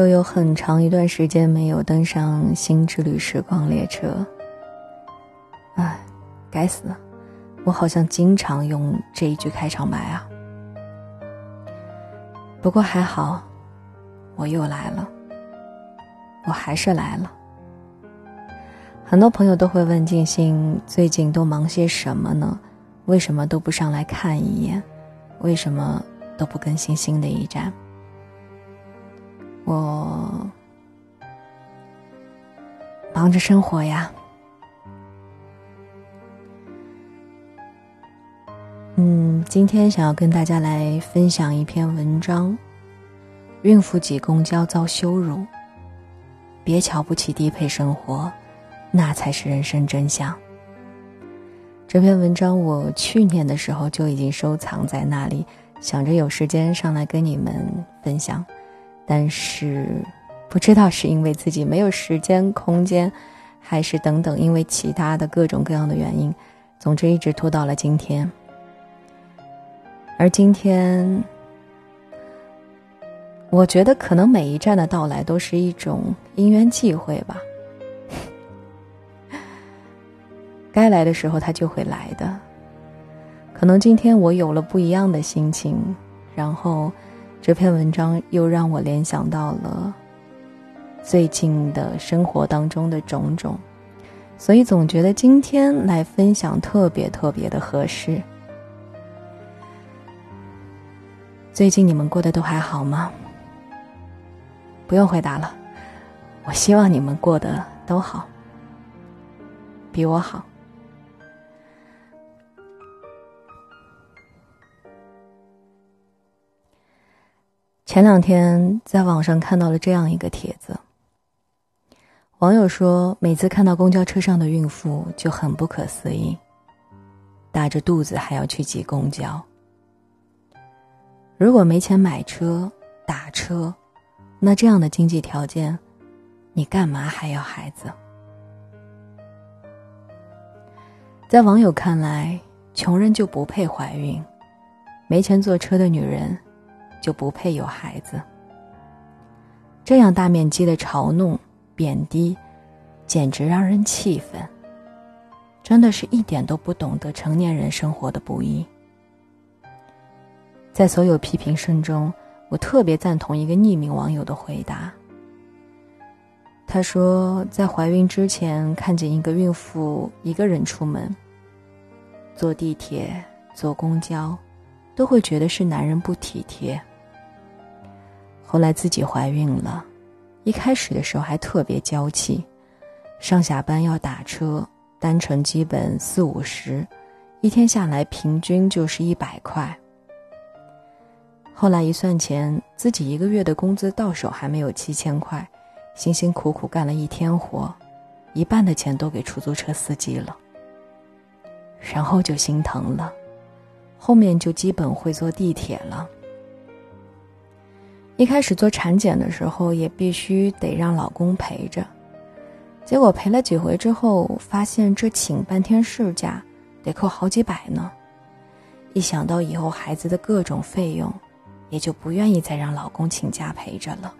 又有很长一段时间没有登上新之旅时光列车。唉，该死，我好像经常用这一句开场白啊。不过还好，我又来了，我还是来了。很多朋友都会问静心最近都忙些什么呢？为什么都不上来看一眼？为什么都不更新新的一站？我忙着生活呀。嗯，今天想要跟大家来分享一篇文章：孕妇挤公交遭羞辱，别瞧不起低配生活。那才是人生真相。这篇文章我去年的时候就已经收藏在那里，想着有时间上来跟你们分享，但是不知道是因为自己没有时间、空间，还是等等因为其他的各种各样的原因，总之一直拖到了今天。而今天，我觉得可能每一站的到来都是一种因缘际会吧。该来的时候，他就会来的。可能今天我有了不一样的心情，然后这篇文章又让我联想到了最近的生活当中的种种，所以总觉得今天来分享特别特别的合适。最近你们过得都还好吗？不用回答了，我希望你们过得都好，比我好。前两天在网上看到了这样一个帖子，网友说，每次看到公交车上的孕妇就很不可思议，大着肚子还要去挤公交。如果没钱买车打车，那这样的经济条件，你干嘛还要孩子？在网友看来，穷人就不配怀孕，没钱坐车的女人。就不配有孩子。这样大面积的嘲弄、贬低，简直让人气愤。真的是一点都不懂得成年人生活的不易。在所有批评声中，我特别赞同一个匿名网友的回答。他说，在怀孕之前，看见一个孕妇一个人出门，坐地铁、坐公交，都会觉得是男人不体贴。后来自己怀孕了，一开始的时候还特别娇气，上下班要打车，单程基本四五十，一天下来平均就是一百块。后来一算钱，自己一个月的工资到手还没有七千块，辛辛苦苦干了一天活，一半的钱都给出租车司机了。然后就心疼了，后面就基本会坐地铁了。一开始做产检的时候，也必须得让老公陪着，结果陪了几回之后，发现这请半天事假得扣好几百呢。一想到以后孩子的各种费用，也就不愿意再让老公请假陪着了。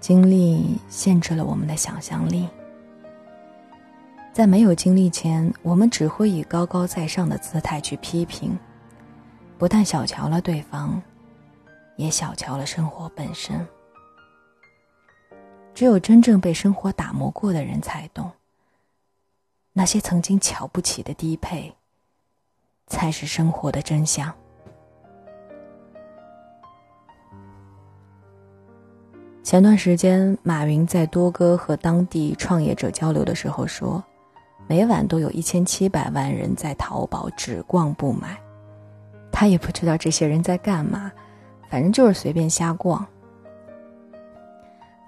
经历限制了我们的想象力，在没有经历前，我们只会以高高在上的姿态去批评。不但小瞧了对方，也小瞧了生活本身。只有真正被生活打磨过的人才懂，那些曾经瞧不起的低配，才是生活的真相。前段时间，马云在多哥和当地创业者交流的时候说，每晚都有一千七百万人在淘宝只逛不买。他也不知道这些人在干嘛，反正就是随便瞎逛。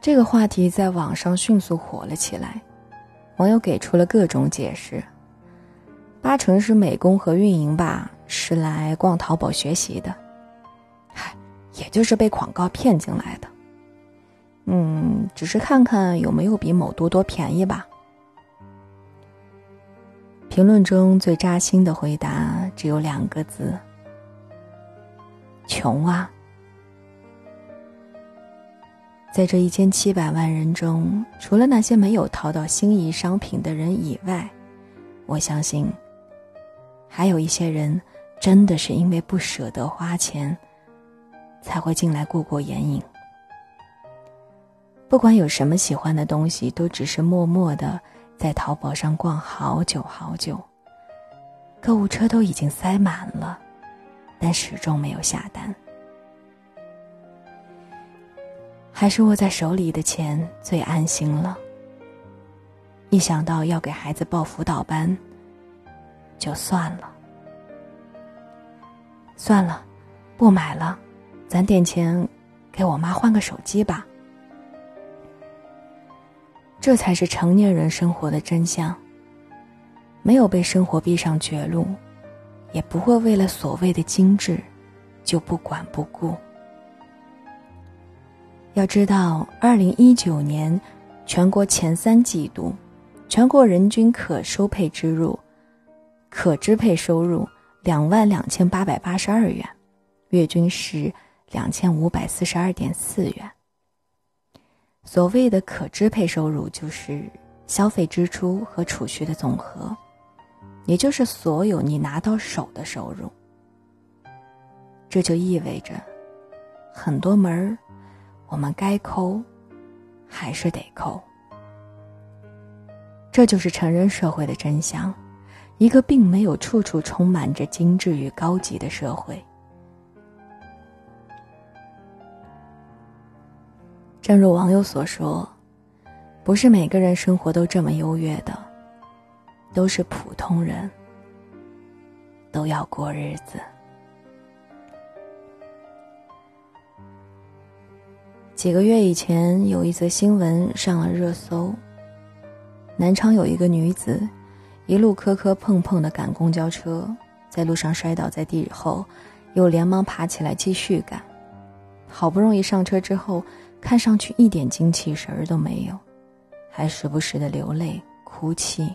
这个话题在网上迅速火了起来，网友给出了各种解释，八成是美工和运营吧，是来逛淘宝学习的，嗨，也就是被广告骗进来的。嗯，只是看看有没有比某多多便宜吧。评论中最扎心的回答只有两个字。穷啊，在这一千七百万人中，除了那些没有淘到心仪商品的人以外，我相信，还有一些人真的是因为不舍得花钱，才会进来过过眼瘾。不管有什么喜欢的东西，都只是默默的在淘宝上逛好久好久，购物车都已经塞满了，但始终没有下单。还是握在手里的钱最安心了。一想到要给孩子报辅导班，就算了，算了，不买了，攒点钱给我妈换个手机吧。这才是成年人生活的真相。没有被生活逼上绝路，也不会为了所谓的精致，就不管不顾。要知道，二零一九年全国前三季度，全国人均可收配支入、可支配收入两万两千八百八十二元，月均是两千五百四十二点四元。所谓的可支配收入，就是消费支出和储蓄的总和，也就是所有你拿到手的收入。这就意味着，很多门儿。我们该抠，还是得抠。这就是成人社会的真相，一个并没有处处充满着精致与高级的社会。正如网友所说，不是每个人生活都这么优越的，都是普通人，都要过日子。几个月以前，有一则新闻上了热搜。南昌有一个女子，一路磕磕碰碰的赶公交车，在路上摔倒在地后，又连忙爬起来继续赶。好不容易上车之后，看上去一点精气神儿都没有，还时不时的流泪哭泣。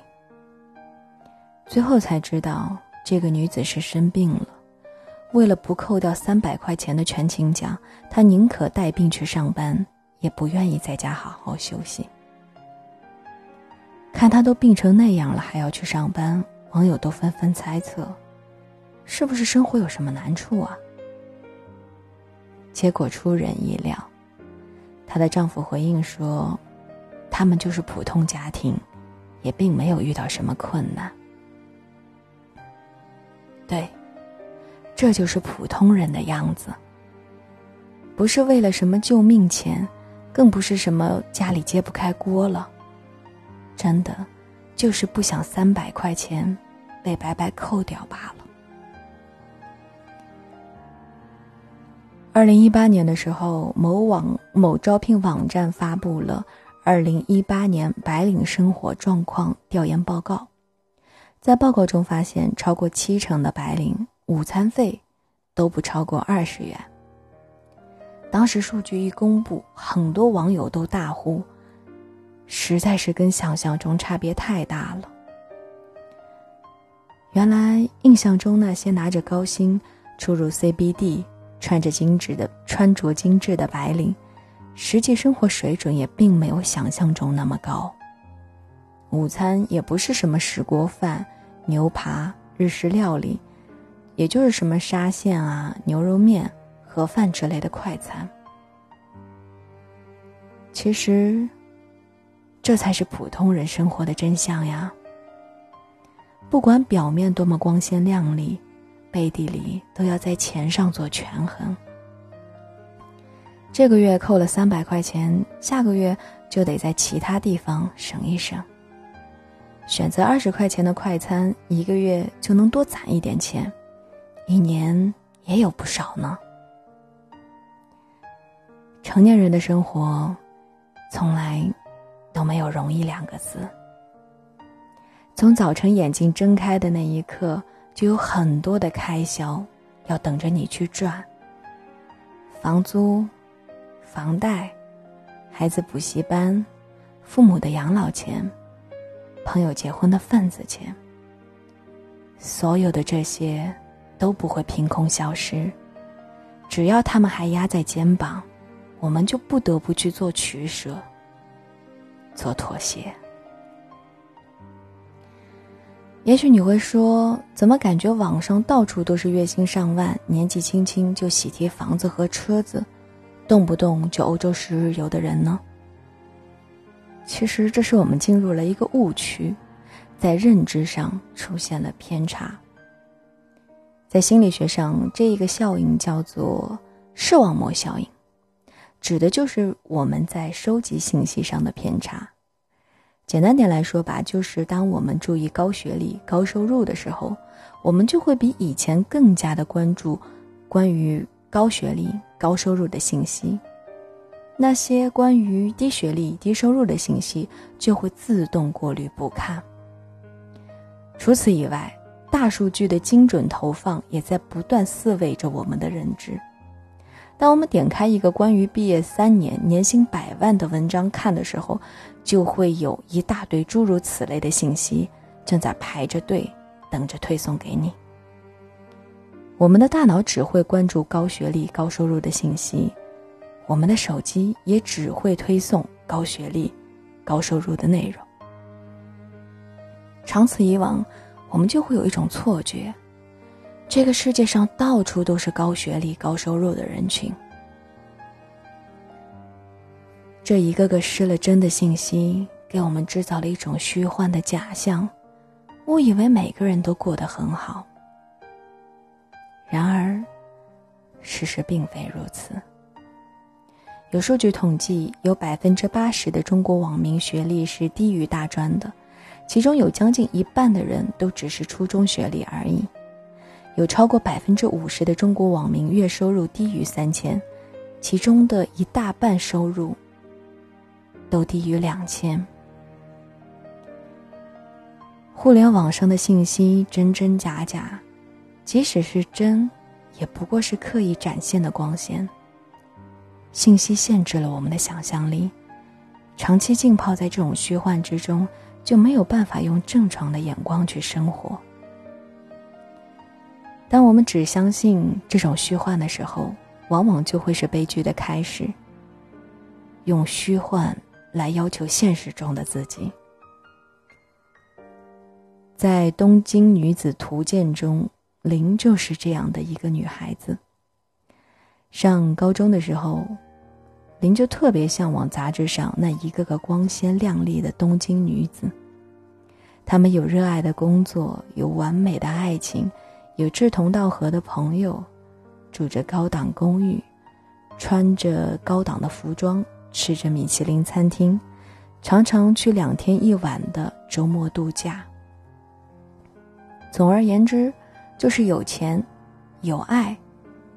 最后才知道，这个女子是生病了。为了不扣掉三百块钱的全勤奖，她宁可带病去上班，也不愿意在家好好休息。看她都病成那样了，还要去上班，网友都纷纷猜测，是不是生活有什么难处啊？结果出人意料，她的丈夫回应说，他们就是普通家庭，也并没有遇到什么困难。对。这就是普通人的样子，不是为了什么救命钱，更不是什么家里揭不开锅了，真的，就是不想三百块钱被白白扣掉罢了。二零一八年的时候，某网某招聘网站发布了二零一八年白领生活状况调研报告，在报告中发现，超过七成的白领。午餐费都不超过二十元。当时数据一公布，很多网友都大呼：“实在是跟想象中差别太大了。”原来印象中那些拿着高薪出入 CBD、穿着精致的穿着精致的白领，实际生活水准也并没有想象中那么高。午餐也不是什么石锅饭、牛扒、日式料理。也就是什么沙县啊、牛肉面、盒饭之类的快餐。其实，这才是普通人生活的真相呀。不管表面多么光鲜亮丽，背地里都要在钱上做权衡。这个月扣了三百块钱，下个月就得在其他地方省一省。选择二十块钱的快餐，一个月就能多攒一点钱。一年也有不少呢。成年人的生活，从来都没有容易两个字。从早晨眼睛睁开的那一刻，就有很多的开销要等着你去赚：房租、房贷、孩子补习班、父母的养老钱、朋友结婚的份子钱。所有的这些。都不会凭空消失，只要他们还压在肩膀，我们就不得不去做取舍，做妥协。也许你会说，怎么感觉网上到处都是月薪上万、年纪轻轻就喜提房子和车子，动不动就欧洲十日游的人呢？其实，这是我们进入了一个误区，在认知上出现了偏差。在心理学上，这一个效应叫做视网膜效应，指的就是我们在收集信息上的偏差。简单点来说吧，就是当我们注意高学历、高收入的时候，我们就会比以前更加的关注关于高学历、高收入的信息。那些关于低学历、低收入的信息就会自动过滤不看。除此以外，大数据的精准投放也在不断饲喂着我们的认知。当我们点开一个关于毕业三年、年薪百万的文章看的时候，就会有一大堆诸如此类的信息正在排着队等着推送给你。我们的大脑只会关注高学历、高收入的信息，我们的手机也只会推送高学历、高收入的内容。长此以往，我们就会有一种错觉：这个世界上到处都是高学历、高收入的人群。这一个个失了真的信息，给我们制造了一种虚幻的假象，误以为每个人都过得很好。然而，事实并非如此。有数据统计，有百分之八十的中国网民学历是低于大专的，其中有将近一半的人都只是初中学历而已。有超过百分之五十的中国网民月收入低于三千，其中的一大半收入。都低于两千。互联网上的信息真真假假，即使是真，也不过是刻意展现的光鲜。信息限制了我们的想象力，长期浸泡在这种虚幻之中，就没有办法用正常的眼光去生活。当我们只相信这种虚幻的时候，往往就会是悲剧的开始。用虚幻。来要求现实中的自己。在《东京女子图鉴》中，林就是这样的一个女孩子。上高中的时候，林就特别向往杂志上那一个个光鲜亮丽的东京女子。她们有热爱的工作，有完美的爱情，有志同道合的朋友，住着高档公寓，穿着高档的服装。吃着米其林餐厅，常常去两天一晚的周末度假。总而言之，就是有钱、有爱，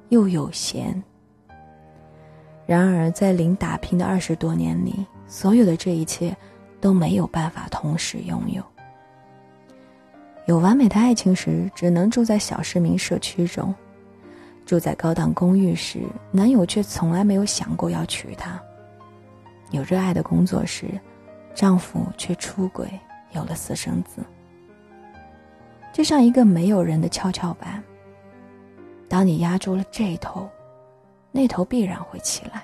又有闲。然而，在林打拼的二十多年里，所有的这一切都没有办法同时拥有。有完美的爱情时，只能住在小市民社区中；住在高档公寓时，男友却从来没有想过要娶她。有热爱的工作时，丈夫却出轨，有了私生子。就像一个没有人的跷跷板，当你压住了这头，那头必然会起来。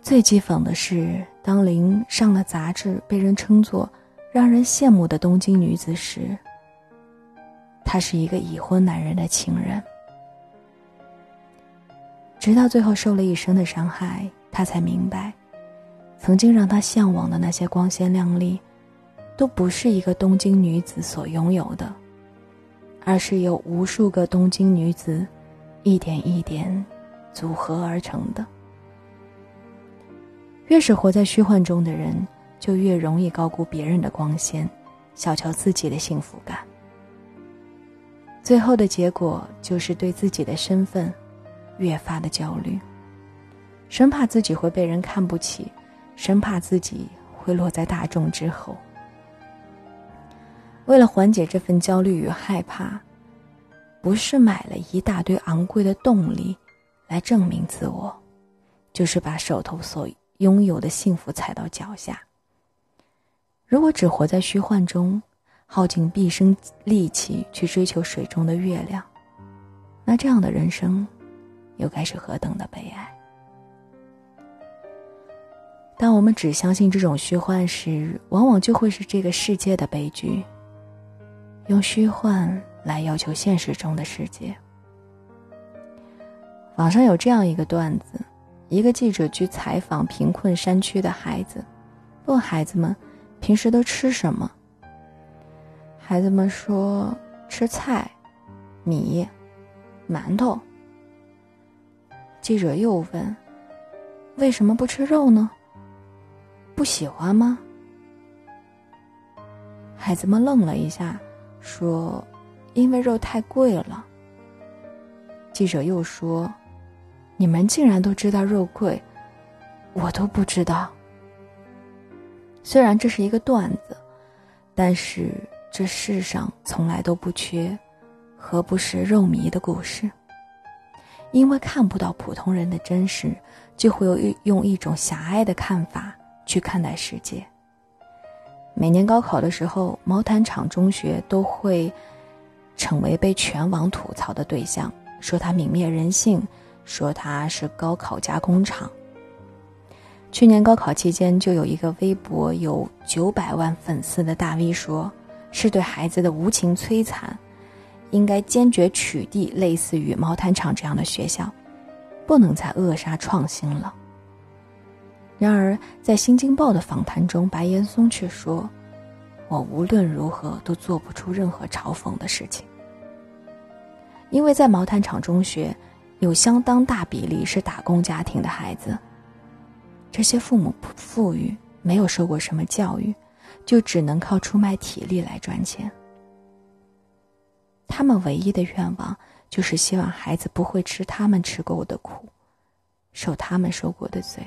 最讥讽的是，当林上了杂志，被人称作让人羡慕的东京女子时，她是一个已婚男人的情人。直到最后受了一生的伤害。他才明白，曾经让他向往的那些光鲜亮丽，都不是一个东京女子所拥有的，而是由无数个东京女子一点一点组合而成的。越是活在虚幻中的人，就越容易高估别人的光鲜，小瞧自己的幸福感。最后的结果就是对自己的身份越发的焦虑。生怕自己会被人看不起，生怕自己会落在大众之后。为了缓解这份焦虑与害怕，不是买了一大堆昂贵的动力来证明自我，就是把手头所拥有的幸福踩到脚下。如果只活在虚幻中，耗尽毕生力气去追求水中的月亮，那这样的人生，又该是何等的悲哀。当我们只相信这种虚幻时，往往就会是这个世界的悲剧。用虚幻来要求现实中的世界。网上有这样一个段子：一个记者去采访贫困山区的孩子，问孩子们平时都吃什么。孩子们说吃菜、米、馒头。记者又问：为什么不吃肉呢？不喜欢吗？孩子们愣了一下，说：“因为肉太贵了。”记者又说：“你们竟然都知道肉贵，我都不知道。”虽然这是一个段子，但是这世上从来都不缺何不食肉糜的故事。因为看不到普通人的真实，就会有用一种狭隘的看法。去看待世界。每年高考的时候，毛坦厂中学都会成为被全网吐槽的对象，说它泯灭人性，说它是高考加工厂。去年高考期间，就有一个微博有九百万粉丝的大 V 说，是对孩子的无情摧残，应该坚决取缔类似于毛坦厂这样的学校，不能再扼杀创新了。然而，在《新京报》的访谈中，白岩松却说：“我无论如何都做不出任何嘲讽的事情，因为在毛坦厂中学，有相当大比例是打工家庭的孩子。这些父母不富裕，没有受过什么教育，就只能靠出卖体力来赚钱。他们唯一的愿望，就是希望孩子不会吃他们吃过的苦，受他们受过的罪。”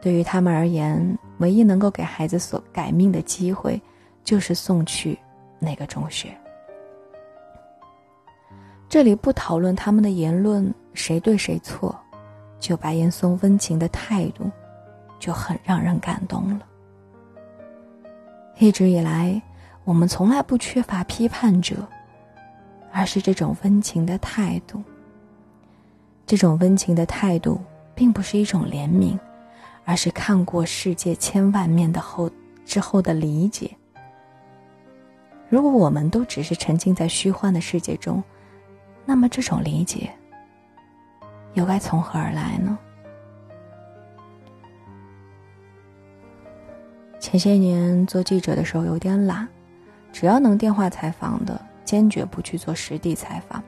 对于他们而言，唯一能够给孩子所改命的机会，就是送去那个中学。这里不讨论他们的言论谁对谁错，就白岩松温情的态度，就很让人感动了。一直以来，我们从来不缺乏批判者，而是这种温情的态度。这种温情的态度，并不是一种怜悯。而是看过世界千万面的后之后的理解。如果我们都只是沉浸在虚幻的世界中，那么这种理解又该从何而来呢？前些年做记者的时候有点懒，只要能电话采访的，坚决不去做实地采访。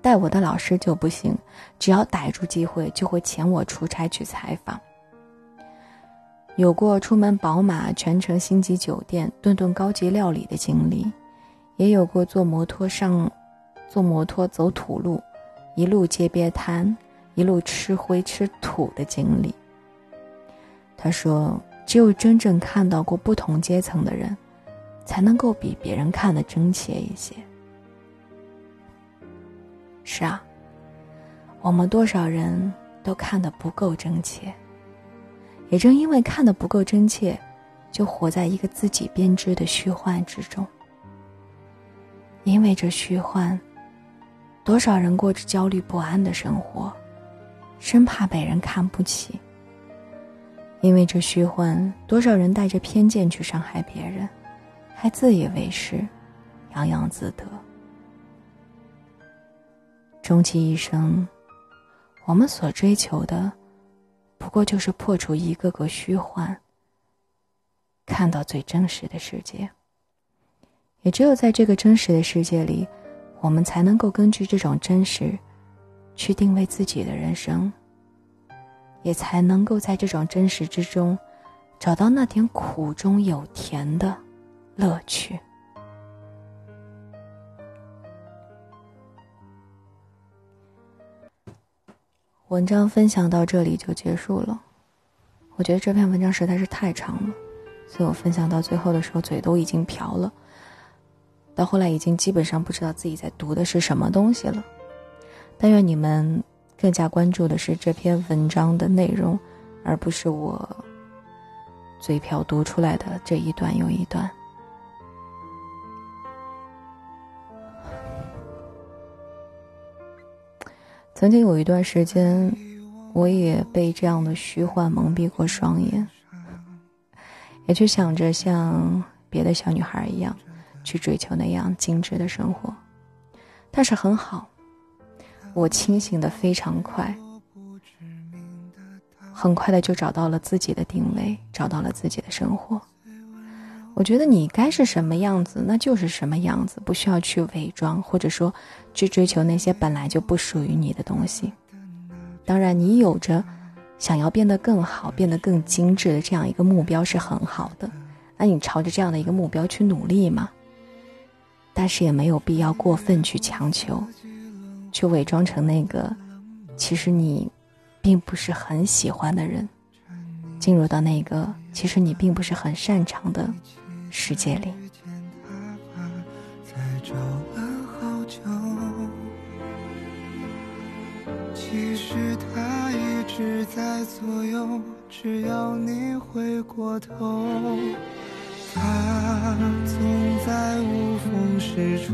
带我的老师就不行，只要逮住机会，就会遣我出差去采访。有过出门宝马、全程星级酒店、顿顿高级料理的经历，也有过坐摩托上，坐摩托走土路，一路街边摊，一路吃灰吃土的经历。他说：“只有真正看到过不同阶层的人，才能够比别人看得真切一些。”是啊，我们多少人都看得不够真切。也正因为看得不够真切，就活在一个自己编织的虚幻之中。因为这虚幻，多少人过着焦虑不安的生活，生怕被人看不起。因为这虚幻，多少人带着偏见去伤害别人，还自以为是，洋洋自得。终其一生，我们所追求的。不过就是破除一个个虚幻，看到最真实的世界。也只有在这个真实的世界里，我们才能够根据这种真实，去定位自己的人生，也才能够在这种真实之中，找到那点苦中有甜的乐趣。文章分享到这里就结束了，我觉得这篇文章实在是太长了，所以我分享到最后的时候嘴都已经瓢了，到后来已经基本上不知道自己在读的是什么东西了。但愿你们更加关注的是这篇文章的内容，而不是我嘴瓢读出来的这一段又一段。曾经有一段时间，我也被这样的虚幻蒙蔽过双眼，也去想着像别的小女孩一样，去追求那样精致的生活。但是很好，我清醒的非常快，很快的就找到了自己的定位，找到了自己的生活。我觉得你该是什么样子，那就是什么样子，不需要去伪装，或者说去追求那些本来就不属于你的东西。当然，你有着想要变得更好、变得更精致的这样一个目标是很好的，那你朝着这样的一个目标去努力嘛。但是也没有必要过分去强求，去伪装成那个其实你并不是很喜欢的人，进入到那个其实你并不是很擅长的。世界里。其实他一直在左右，只要你回过头，他总在无风时出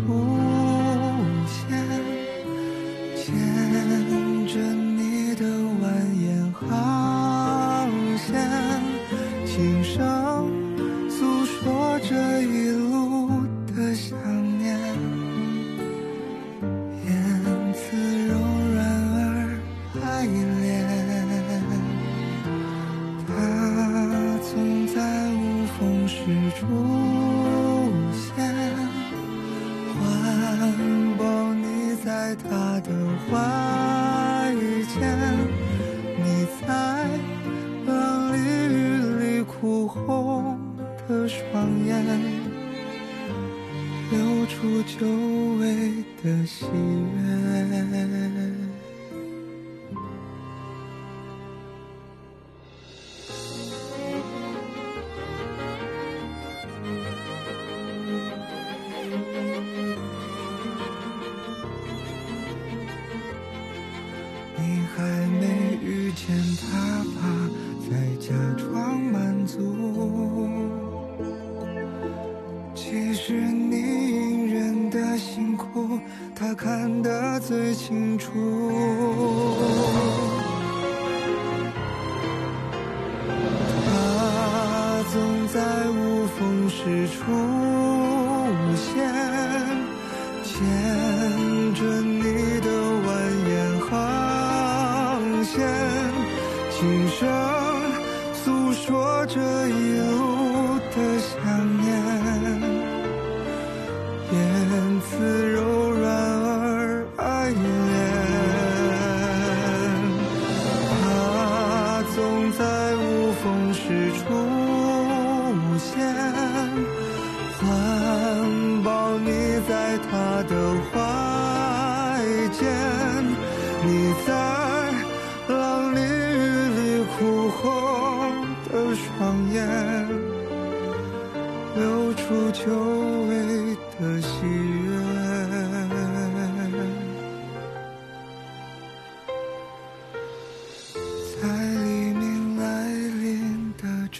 诉说这一路的想念，燕子柔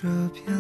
这片